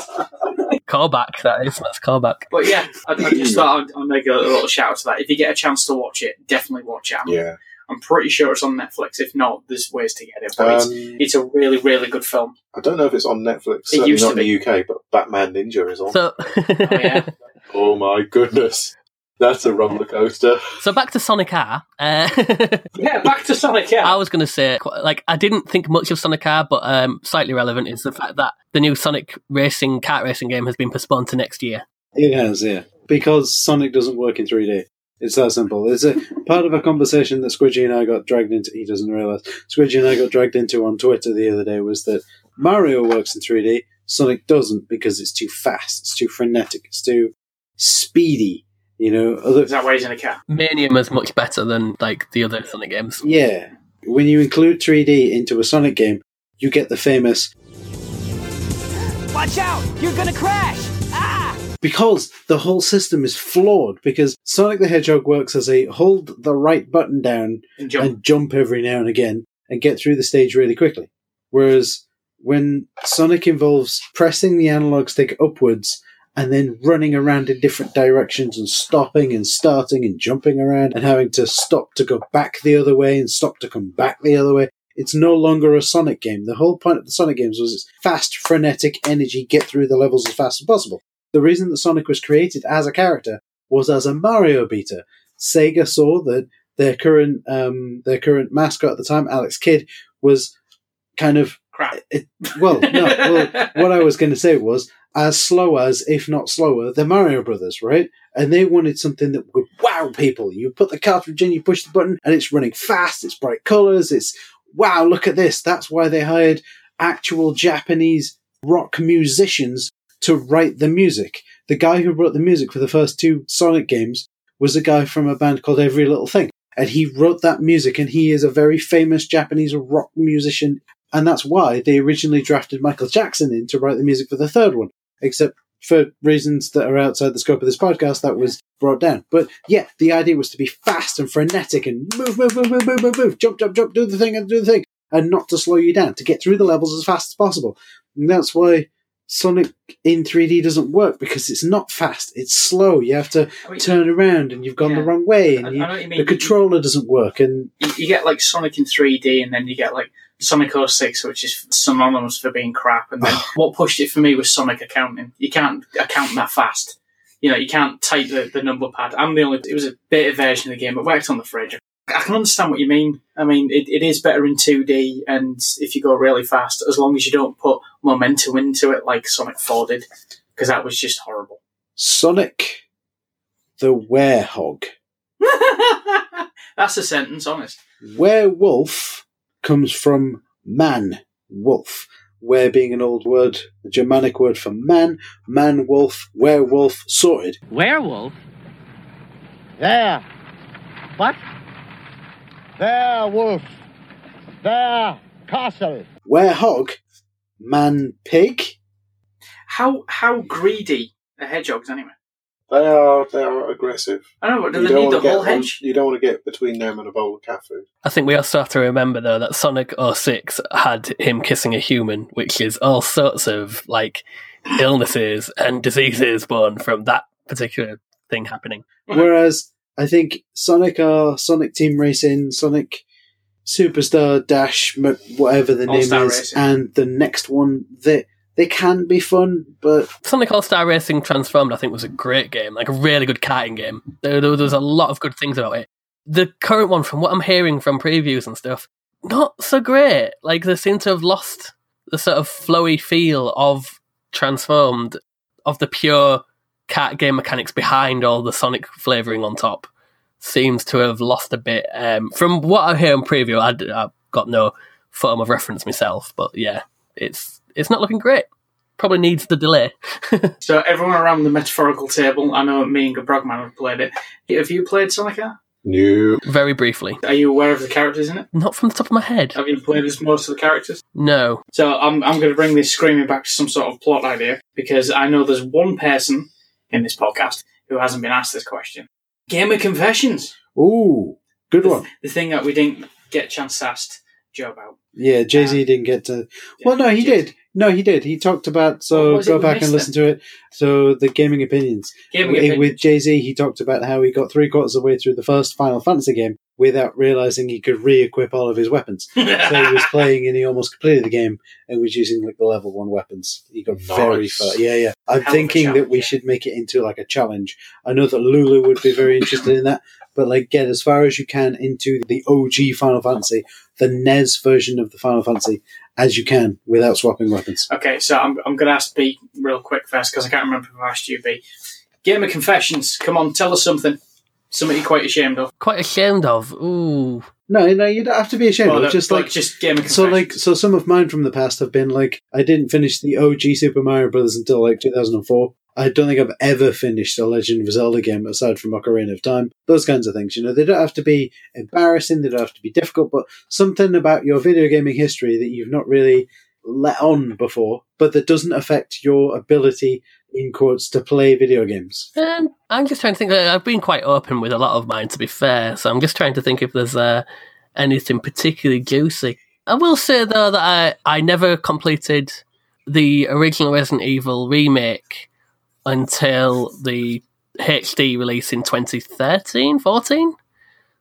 Callback, that is. That's callback. But yeah, I, I just thought I'd, I'd make a little shout out to that. If you get a chance to watch it, definitely watch it. I'm, yeah. I'm pretty sure it's on Netflix. If not, there's ways to get it. But it's, Um, it's a really, really good film. I don't know if it's on Netflix. It Certainly used not to in the UK, but Batman Ninja is on. So, yeah. oh my goodness. That's a roller coaster. so back to Sonic R. Uh, Yeah, back to Sonic, yeah. I was going to say, qu- like, I didn't think much of Sonic R, but um, slightly relevant is the fact that the new Sonic racing kart racing game has been postponed to next year. It has, yeah. Because Sonic doesn't work in 3D. It's that simple. It's a part of a conversation that Squidgy and I got dragged into. He doesn't realize. Squidgy and I got dragged into on Twitter the other day was that Mario works in 3D, Sonic doesn't because it's too fast, it's too frenetic, it's too speedy. You know, other Is that why he's in a car? Mania is much better than like the other Sonic games. yeah. When you include 3D into a Sonic game, you get the famous Watch out! You're gonna crash! Because the whole system is flawed because Sonic the Hedgehog works as a hold the right button down And jump. and jump every now and again and get through the stage really quickly. Whereas when Sonic involves pressing the analog stick upwards and then running around in different directions and stopping and starting and jumping around and having to stop to go back the other way and stop to come back the other way. It's no longer a Sonic game. The whole point of the Sonic games was it's fast, frenetic energy, get through the levels as fast as possible. The reason that Sonic was created as a character was as a Mario beater. Sega saw that their current um, their current mascot at the time, Alex Kidd, was kind of Crap. it, well, no. Well, what I was going to say was as slow as, if not slower, the Mario Brothers, right? And they wanted something that would wow people. You put the cartridge in, you push the button, and it's running fast. It's bright colors. It's wow. Look at this. That's why they hired actual Japanese rock musicians to write the music. The guy who wrote the music for the first two Sonic games was a guy from a band called Every Little Thing. And he wrote that music, and he is a very famous Japanese rock musician. And that's why they originally drafted Michael Jackson in to write the music for the third one. Except for reasons that are outside the scope of this podcast, that was brought down. But yeah, the idea was to be fast and frenetic and move, move, move, move, move, move, move, jump, jump, jump, do the thing and do the thing, and not to slow you down, to get through the levels as fast as possible. And that's why Sonic in 3D doesn't work because it's not fast. It's slow. You have to I mean, turn around and you've gone the wrong way, and I you, know what you mean. the controller doesn't work. And you, you get like Sonic in 3D, and then you get like Sonic 06, which is synonymous for being crap. And then what pushed it for me was Sonic accounting. You can't account that fast. You know, you can't type the, the number pad. I'm the only. It was a beta version of the game. It worked on the fridge. I can understand what you mean. I mean, it, it is better in 2D, and if you go really fast, as long as you don't put momentum into it like Sonic 4 did, because that was just horrible. Sonic the Werehog. That's a sentence, honest. Werewolf comes from man wolf. Were being an old word, a Germanic word for man, man wolf, werewolf, sorted. Werewolf? There. What? There, wolf. There, castle. Werehog, man pig. How how greedy are hedgehogs anyway? They are they are aggressive. I don't know. but Do You they don't need the wanna whole on- hedge? you don't want to get between them and a bowl of cat food. I think we also have to remember though that Sonic 06 had him kissing a human, which is all sorts of like illnesses and diseases born from that particular thing happening. Whereas I think Sonic are Sonic Team Racing, Sonic Superstar Dash, whatever the name All-Star is, Racing. and the next one, they they can be fun, but Sonic All Star Racing Transformed, I think, was a great game, like a really good karting game. There, there, there was a lot of good things about it. The current one, from what I'm hearing from previews and stuff, not so great. Like they seem to have lost the sort of flowy feel of Transformed, of the pure kart game mechanics behind all the Sonic flavoring on top. Seems to have lost a bit. Um, from what I hear in preview, I, have got no form of reference myself, but yeah, it's it's not looking great. Probably needs the delay. So everyone around the metaphorical table, I know me and Brogman have played it. Have you played Sonic No. Very briefly. Are you aware of the characters in it? Not from the top of my head. Have you played as most of the characters? No. So I'm, I'm going to bring this screaming back to some sort of plot idea because I know there's one person in this podcast who hasn't been asked this question. Gamer Confessions, ooh, good one. the thing that we didn't get a chance to ask Joe about. Yeah, Jay Z um, didn't get to. Well, no, he Jay-Z. did. No, he did. He talked about. So go back and listen to it. So the gaming opinions. Gaming With- Opinions. With Jay Z, he talked about how he got three quarters of the way through the first Final Fantasy game without realizing he could re-equip all of his weapons. So he was playing and he almost completed the game and was using like the level one weapons. He got very far. Yeah, yeah. I'm Hell thinking that we yeah. should make it into like a challenge. I know that Lulu would be very interested in that, but like get as far as you can into the OG Final Fantasy, the NES version of the Final Fantasy as you can without swapping weapons. Okay, so I'm, I'm going to ask B real quick first because I can't remember if I asked you, B. Gamer Confessions, come on, tell us something. Something you're quite ashamed of. Quite ashamed of. Ooh. No, no, you don't have to be ashamed. Well, no, just like just Gamer So like so some of mine from the past have been like I didn't finish the OG Super Mario Brothers until like 2004. I don't think I've ever finished a Legend of Zelda game aside from Ocarina of Time. Those kinds of things, you know, they don't have to be embarrassing, they don't have to be difficult, but something about your video gaming history that you've not really let on before, but that doesn't affect your ability in quotes to play video games. Um, I'm just trying to think. I've been quite open with a lot of mine, to be fair. So I'm just trying to think if there's uh, anything particularly juicy. I will say though that I I never completed the original Resident Evil remake until the HD release in 2013, 14.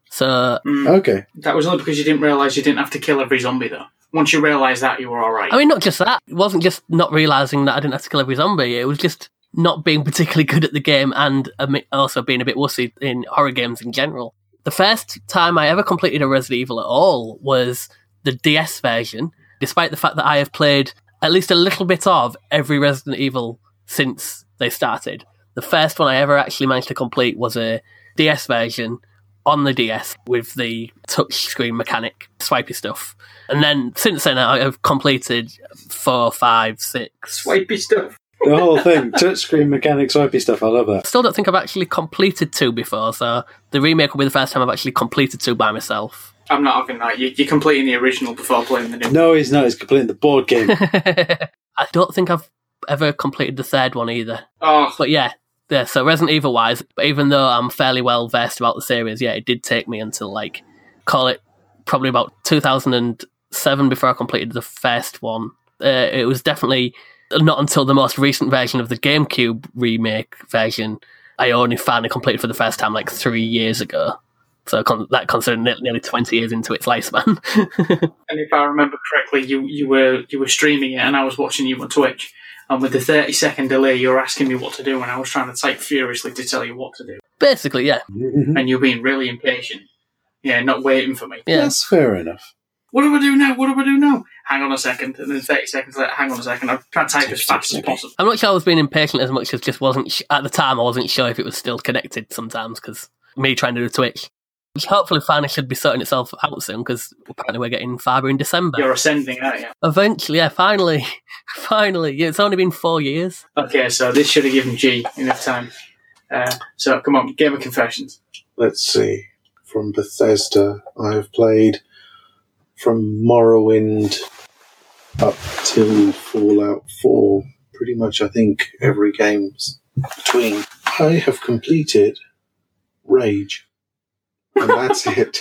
So Mm, Okay. that was only because you didn't realise you didn't have to kill every zombie, though. Once you realised that, you were alright. I mean, not just that. It wasn't just not realizing that I didn't have to kill every zombie. It was just not being particularly good at the game and um, also being a bit wussy in horror games in general. The first time I ever completed a Resident Evil at all was the DS version, despite the fact that I have played at least a little bit of every Resident Evil since they started. The first one I ever actually managed to complete was a DS version on the DS with the touchscreen mechanic, swipey stuff. And then since then, I have completed four, five, six. Swipey stuff. The whole thing, touchscreen mechanics, swipey stuff, I love that. Still don't think I've actually completed two before, so the remake will be the first time I've actually completed two by myself. I'm not having that. You, you're completing the original before playing the new. No, he's not, he's completing the board game. I don't think I've ever completed the third one either. Oh, But yeah, yeah. So Resident Evil wise, even though I'm fairly well versed about the series, yeah, it did take me until like call it probably about 2007 before I completed the first one. Uh, it was definitely not until the most recent version of the GameCube remake version, I only finally completed for the first time like three years ago. So con- that considered ne- nearly twenty years into its lifespan. And if I remember correctly, you, you were you were streaming it, and I was watching you on Twitch. And with the thirty second delay, you're asking me what to do, and I was trying to type furiously to tell you what to do, Basically, yeah. Mm-hmm. and you're being really impatient. Yeah, not waiting for me. Yeah. That's fair enough. What do I do now? What do I do now? Hang on a second, and then thirty seconds later, hang on a second. I'm trying to type as fast as possible. I'm not sure I was being impatient as much as just wasn't sh- at the time. I wasn't sure if it was still connected sometimes because me trying to do Twitch, which hopefully finally should be sorting itself out soon because apparently we're getting fiber in December. You're ascending, aren't you? Eventually, yeah, finally, finally. Yeah, it's only been four years. Okay, so this should have given G enough time. Uh, so come on, Gamer Confessions. Let's see. From Bethesda, I have played from Morrowind up till Fallout 4. Pretty much, I think, every game's between. I have completed Rage. And that's it.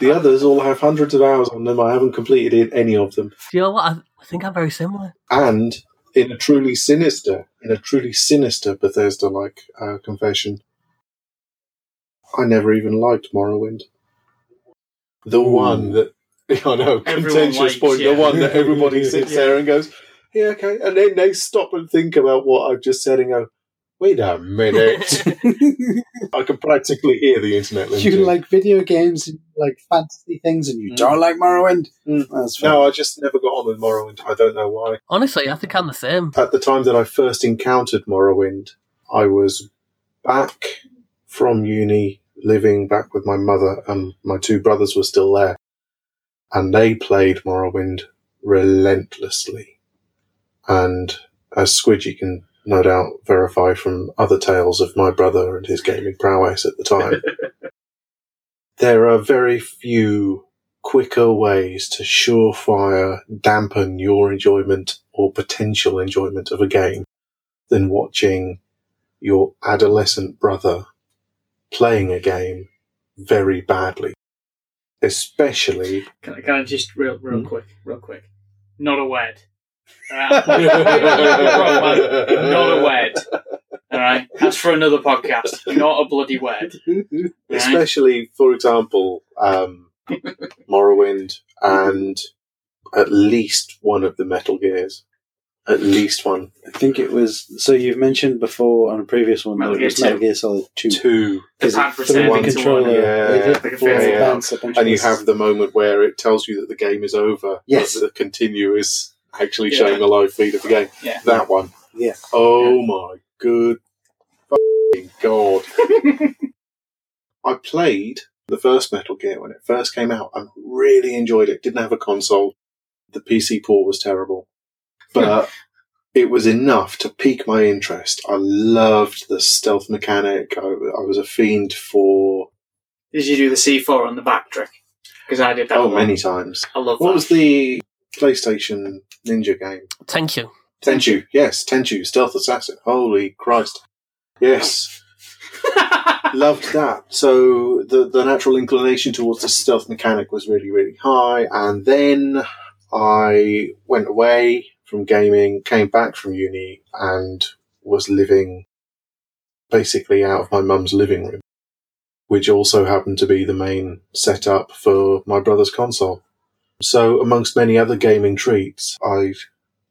The others all have hundreds of hours on them. I haven't completed any of them. Do you know what? I, I think I'm very similar. And in a truly sinister, in a truly sinister Bethesda-like uh, confession, I never even liked Morrowind. The one that I know, contentious likes, point. yeah. The one that everybody sits Yeah. there and goes, "Yeah, okay," and then they stop and think about what I've just said and go, "Wait a minute." I can practically hear the internet. you like video games, and like fantasy things, and you Mm. don't like Morrowind. Mm. That's fair. No, I just never got on with Morrowind. I don't know why. Honestly, I think I'm the same. at the time that I first encountered Morrowind, I was back from uni, living back with my mother, and my two brothers were still there. And they played Morrowind relentlessly. And as Squidgy can no doubt verify from other tales of my brother and his gaming prowess at the time, there are very few quicker ways to surefire dampen your enjoyment or potential enjoyment of a game than watching your adolescent brother playing a game very badly. Especially Can I, can I just real real Hmm? quick, real quick? Not a wed. Alright? Not a wed. All right, that's for another podcast. Not a bloody wed. especially for example, um, Morrowind and at least one of the Metal Gears. At least one. I think it was. So you've mentioned before on a previous one Metal that it was Gear Metal Gear Solid Two. Two. The it pad through returning the one to controller? one. Yeah, They like a the forward a And you have the moment where it tells you that the game is over. Yes. The continue is actually Yeah. showing the live feed of the game. Yeah. That one. Yeah. Oh my good fucking god. I played the first Metal Gear when it first came out and really enjoyed it. Didn't have a console. The PC port was terrible. But it was enough to pique my interest. I loved the stealth mechanic. I, I was a fiend for Did you do the C4 on the back trick? Because I did that. oh a lot. many times. I love What that. was the PlayStation Ninja game? Thank you. Tenchu, yes, Tenchu, Stealth Assassin. Holy Christ. Yes, loved that. So the, the natural inclination towards the stealth mechanic was really, really high. And then I went away from gaming, came back from uni, and was living basically out of my mum's living room, which also happened to be the main setup for my brother's console. So, amongst many other gaming treats, I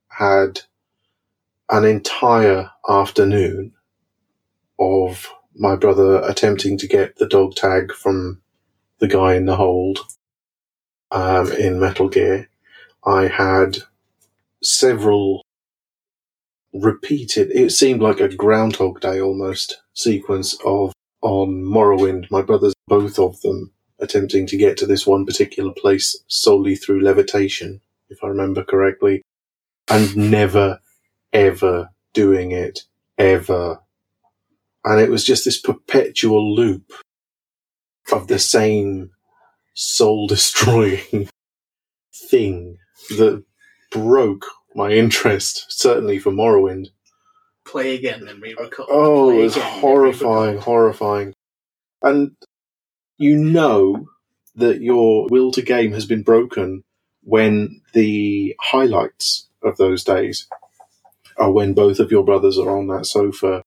had an entire afternoon of my brother attempting to get the dog tag from the guy in the hold um, in Metal Gear. I had several repeated, it seemed like a Groundhog Day almost sequence of on Morrowind, my brothers, both of them, attempting to get to this one particular place solely through levitation, if I remember correctly, and never, ever doing it, ever. And it was just this perpetual loop of the same soul destroying thing that broke my interest, certainly for Morrowind. Play again, then re-record. Oh, Play it was horrifying, horrifying. And you know that your will to game has been broken when the highlights of those days are when both of your brothers are on that sofa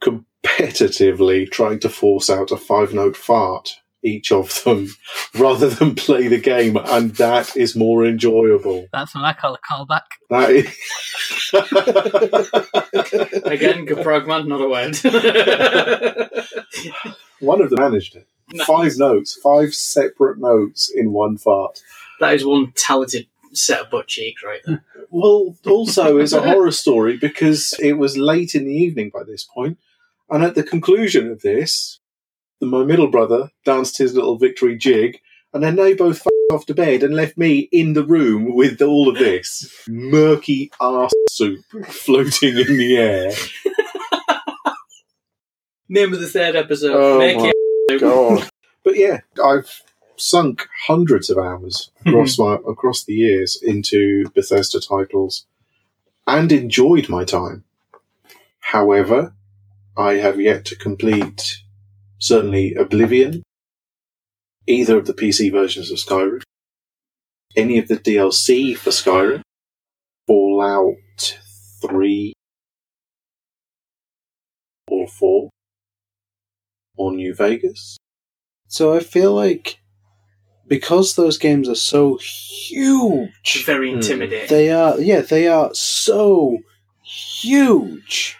competitively trying to force out a five note fart, each of them, rather than play the game, and that is more enjoyable. That's what I call a callback. That is. Again, good progman, not a word. One of them managed it. Five notes, five separate notes in one fart. that is one talented set of butt cheeks right there. Well, also is a horror story because it was late in the evening by this point, and at the conclusion of this, my middle brother danced his little victory jig, and then they both f- off to bed and left me in the room with all of this murky ass soup floating in the air. Name of the third episode. Oh Make my it. God. But yeah, I've sunk hundreds of hours across my across the years into Bethesda titles and enjoyed my time. However, I have yet to complete certainly Oblivion, either of the PC versions of Skyrim, any of the DLC for Skyrim, Fallout 3 or 4, or New Vegas. So I feel like because those games are so huge, Very hmm. intimidating. they are yeah, they are so huge.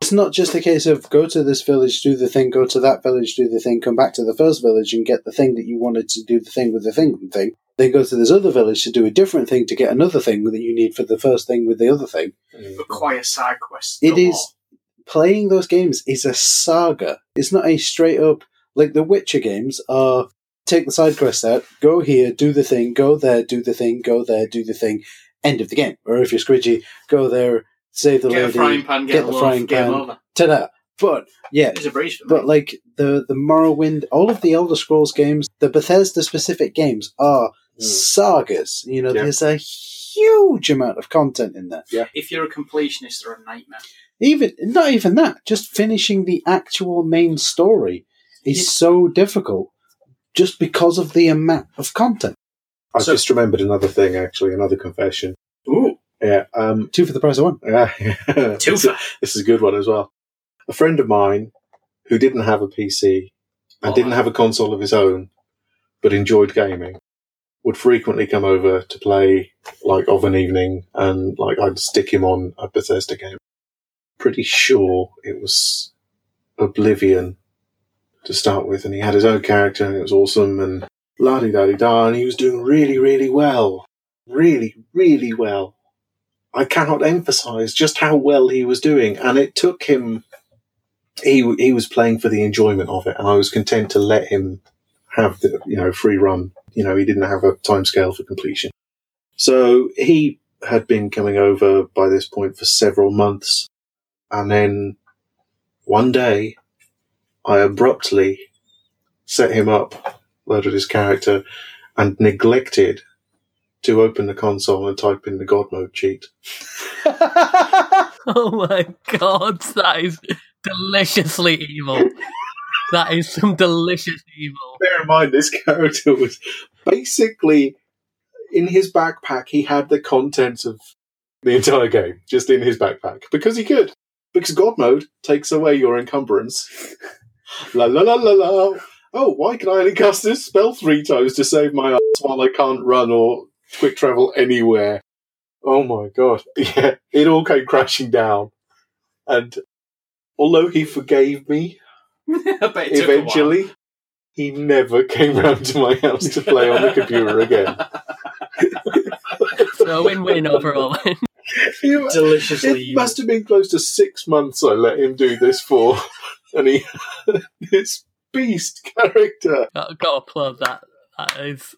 It's not just a case of go to this village, do the thing, go to that village, do the thing, come back to the first village and get the thing that you wanted to do the thing with the thing thing. Then go to this other village to do a different thing to get another thing that you need for the first thing with the other thing. Require side quests. It is galore. is playing those games is a saga. It's not a straight up like the Witcher games are take the side quest out, go here, do the thing, go there, do the thing, go there, do the thing, end of the game. Or if you're squidgy, go there, save the Get a lady, frying pan, get, get a the loaf, frying game pan. over. ta-da. But yeah, a breeze for me. but like the the Morrowind, all of the Elder Scrolls games, the Bethesda specific games are Mm. sagas. You know, Yeah. there's a huge amount of content in there. Yeah. if you're a completionist, they're a nightmare. Even not even that just finishing the actual main story is Yeah. so difficult just because of the amount of content I So- just remembered another thing, actually, another confession. Ooh, Yeah, um, two for the price of one yeah, two this, for this is a good one as well. A friend of mine who didn't have a PC and Oh, didn't have a console of his own, but enjoyed gaming, would frequently come over to play like of an evening, and like I'd stick him on a Bethesda game. Pretty sure it was Oblivion to start with, and he had his own character, and it was awesome, and la di da di da, and he was doing really, really well, really, really well. I cannot emphasize just how well he was doing, and it took him. He he was playing for the enjoyment of it, and I was content to let him have the you know free run. You know, he didn't have a time scale for completion, so he had been coming over by this point for several months, and then one day, I abruptly set him up, loaded his character, and neglected to open the console and type in the God mode cheat. Oh my god, that is deliciously evil. That is some delicious evil. Bear in mind, this character was basically in his backpack. He had the contents of the entire game just in his backpack because he could. Because God mode takes away your encumbrance. la la la la la. Oh, why can I only cast this spell three times to save my ass while I can't run or quick travel anywhere? Oh my god. Yeah, it all came crashing down. And although he forgave me I bet it took a while. eventually, he never came round to my house to play on the computer again. So win-win overall. He- Deliciously it evil. must have been close to six months I let him do this for, and he this beast character. Got to applaud that. That is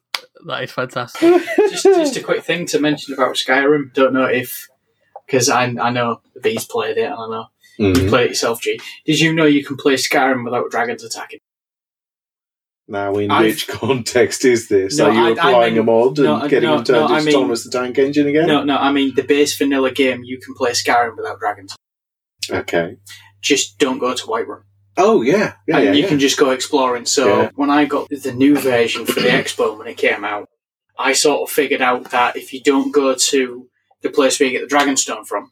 that is fantastic. just, just a quick thing to mention about Skyrim. Don't know if because I I know the bees played it and I know Mm-hmm. you play it yourself. G. Did you know you can play Skyrim without dragons attacking? Now, in I've- which context is this? No, Are you I- I applying mean- a mod and no, getting no, him turned no, I into mean- Thomas the Tank Engine again? No, no. I mean the base vanilla game. You can play Skyrim without dragons. Okay. Just don't go to Whiterun. Oh yeah, yeah, and yeah. you yeah. can just go exploring. So Yeah. when I got the new version for the Expo when it came out, I sort of figured out that if you don't go to the place where you get the Dragonstone from,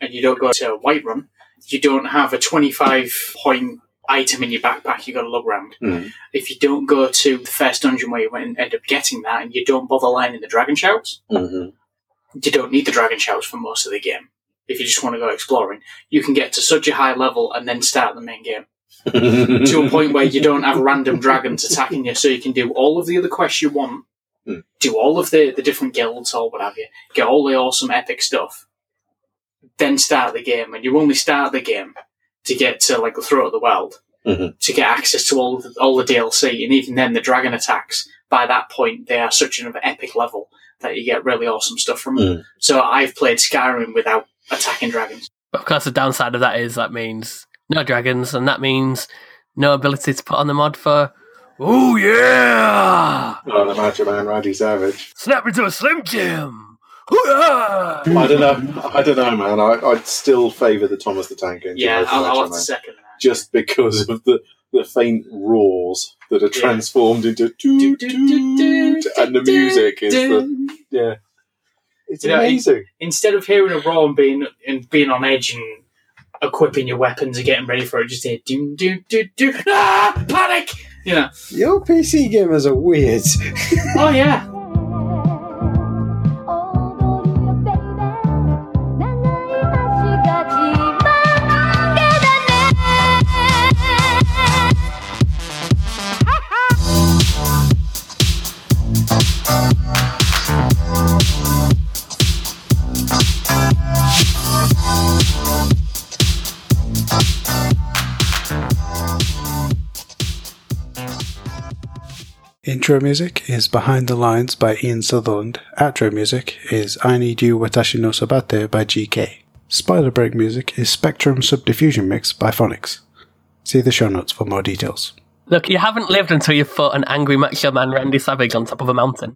and you don't go to Whiterun, you don't have a 25 point item in your backpack you've got to lug around. Mm. If you don't go to the first dungeon where you went- end up getting that and you don't bother lining the dragon shouts, Mhm. you don't need the dragon shouts for most of the game. If you just want to go exploring, you can get to such a high level and then start the main game to a point where you don't have random dragons attacking you, so you can do all of the other quests you want, Hmm. do all of the, the different guilds or what have you, get all the awesome epic stuff, then start the game, and you only start the game to get to like the throat of the world Mhm. to get access to all the, all the DLC, and even then the dragon attacks by that point they are such an epic level that you get really awesome stuff from them. Mm. So I've played Skyrim without attacking dragons. But of course, the downside of that is that means no dragons, and that means no ability to put on the mod for. Oh yeah! Oh, the Macho Man, Randy Savage. Snap into a Slim Jim. Hoo-yah! I don't know. I don't know, man. I, I'd still favour the Thomas the Tank Engine. Yeah, over I'll, I'll have to Man, second that. just because of the the faint roars that are transformed into toot toot, and the music is the yeah. It's You know, amazing. instead of hearing a roar and being and being on edge and equipping your weapons and getting ready for it, just hear doom doom doom doom ah panic. You know. Your PC gamers are weird. Oh yeah. Intro music is Behind the Lines by Ian Sutherland. Outro music is I Need You Watashi no Sabate by GK. Spoiler break music is Spectrum Subdiffusion Mix by Phonics. See the show notes for more details. Look, you haven't lived until you've fought an angry macho man Randy Savage on top of a mountain.